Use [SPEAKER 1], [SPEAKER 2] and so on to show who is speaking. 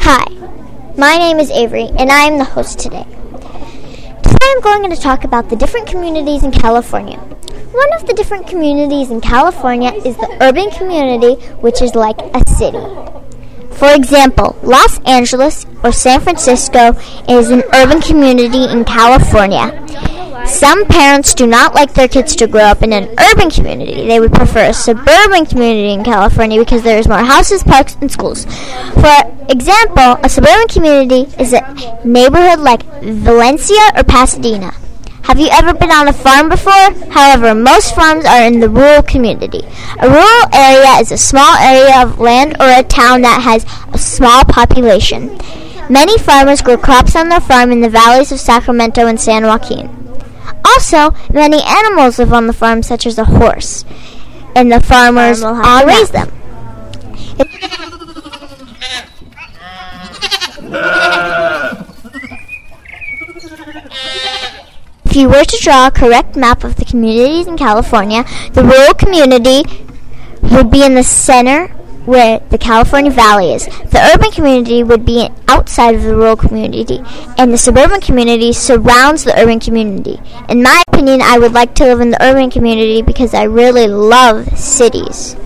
[SPEAKER 1] Hi, my name is Avery, and I am the host today. Today I'm going to talk about the different communities in California. One of the different communities in California is the urban community, which is like a city. For example, Los Angeles or San Francisco is an urban community in California. Some parents do not like their kids to grow up in an urban community. They would prefer a suburban community in California because there is more houses, parks, and schools. For example, a suburban community is a neighborhood like Valencia or Pasadena. Have you ever been on a farm before? However, most farms are in the rural community. A rural area is a small area of land or a town that has a small population. Many farmers grow crops on their farm in the valleys of Sacramento and San Joaquin. Also, many animals live on the farm, such as a horse, and the farmers will to raise them. If you were to draw a correct map of the communities in California, the rural community would be in the center where the California Valley is. The urban community would be outside of the rural community, and the suburban community surrounds the urban community. In my opinion, I would like to live in the urban community because I really love cities.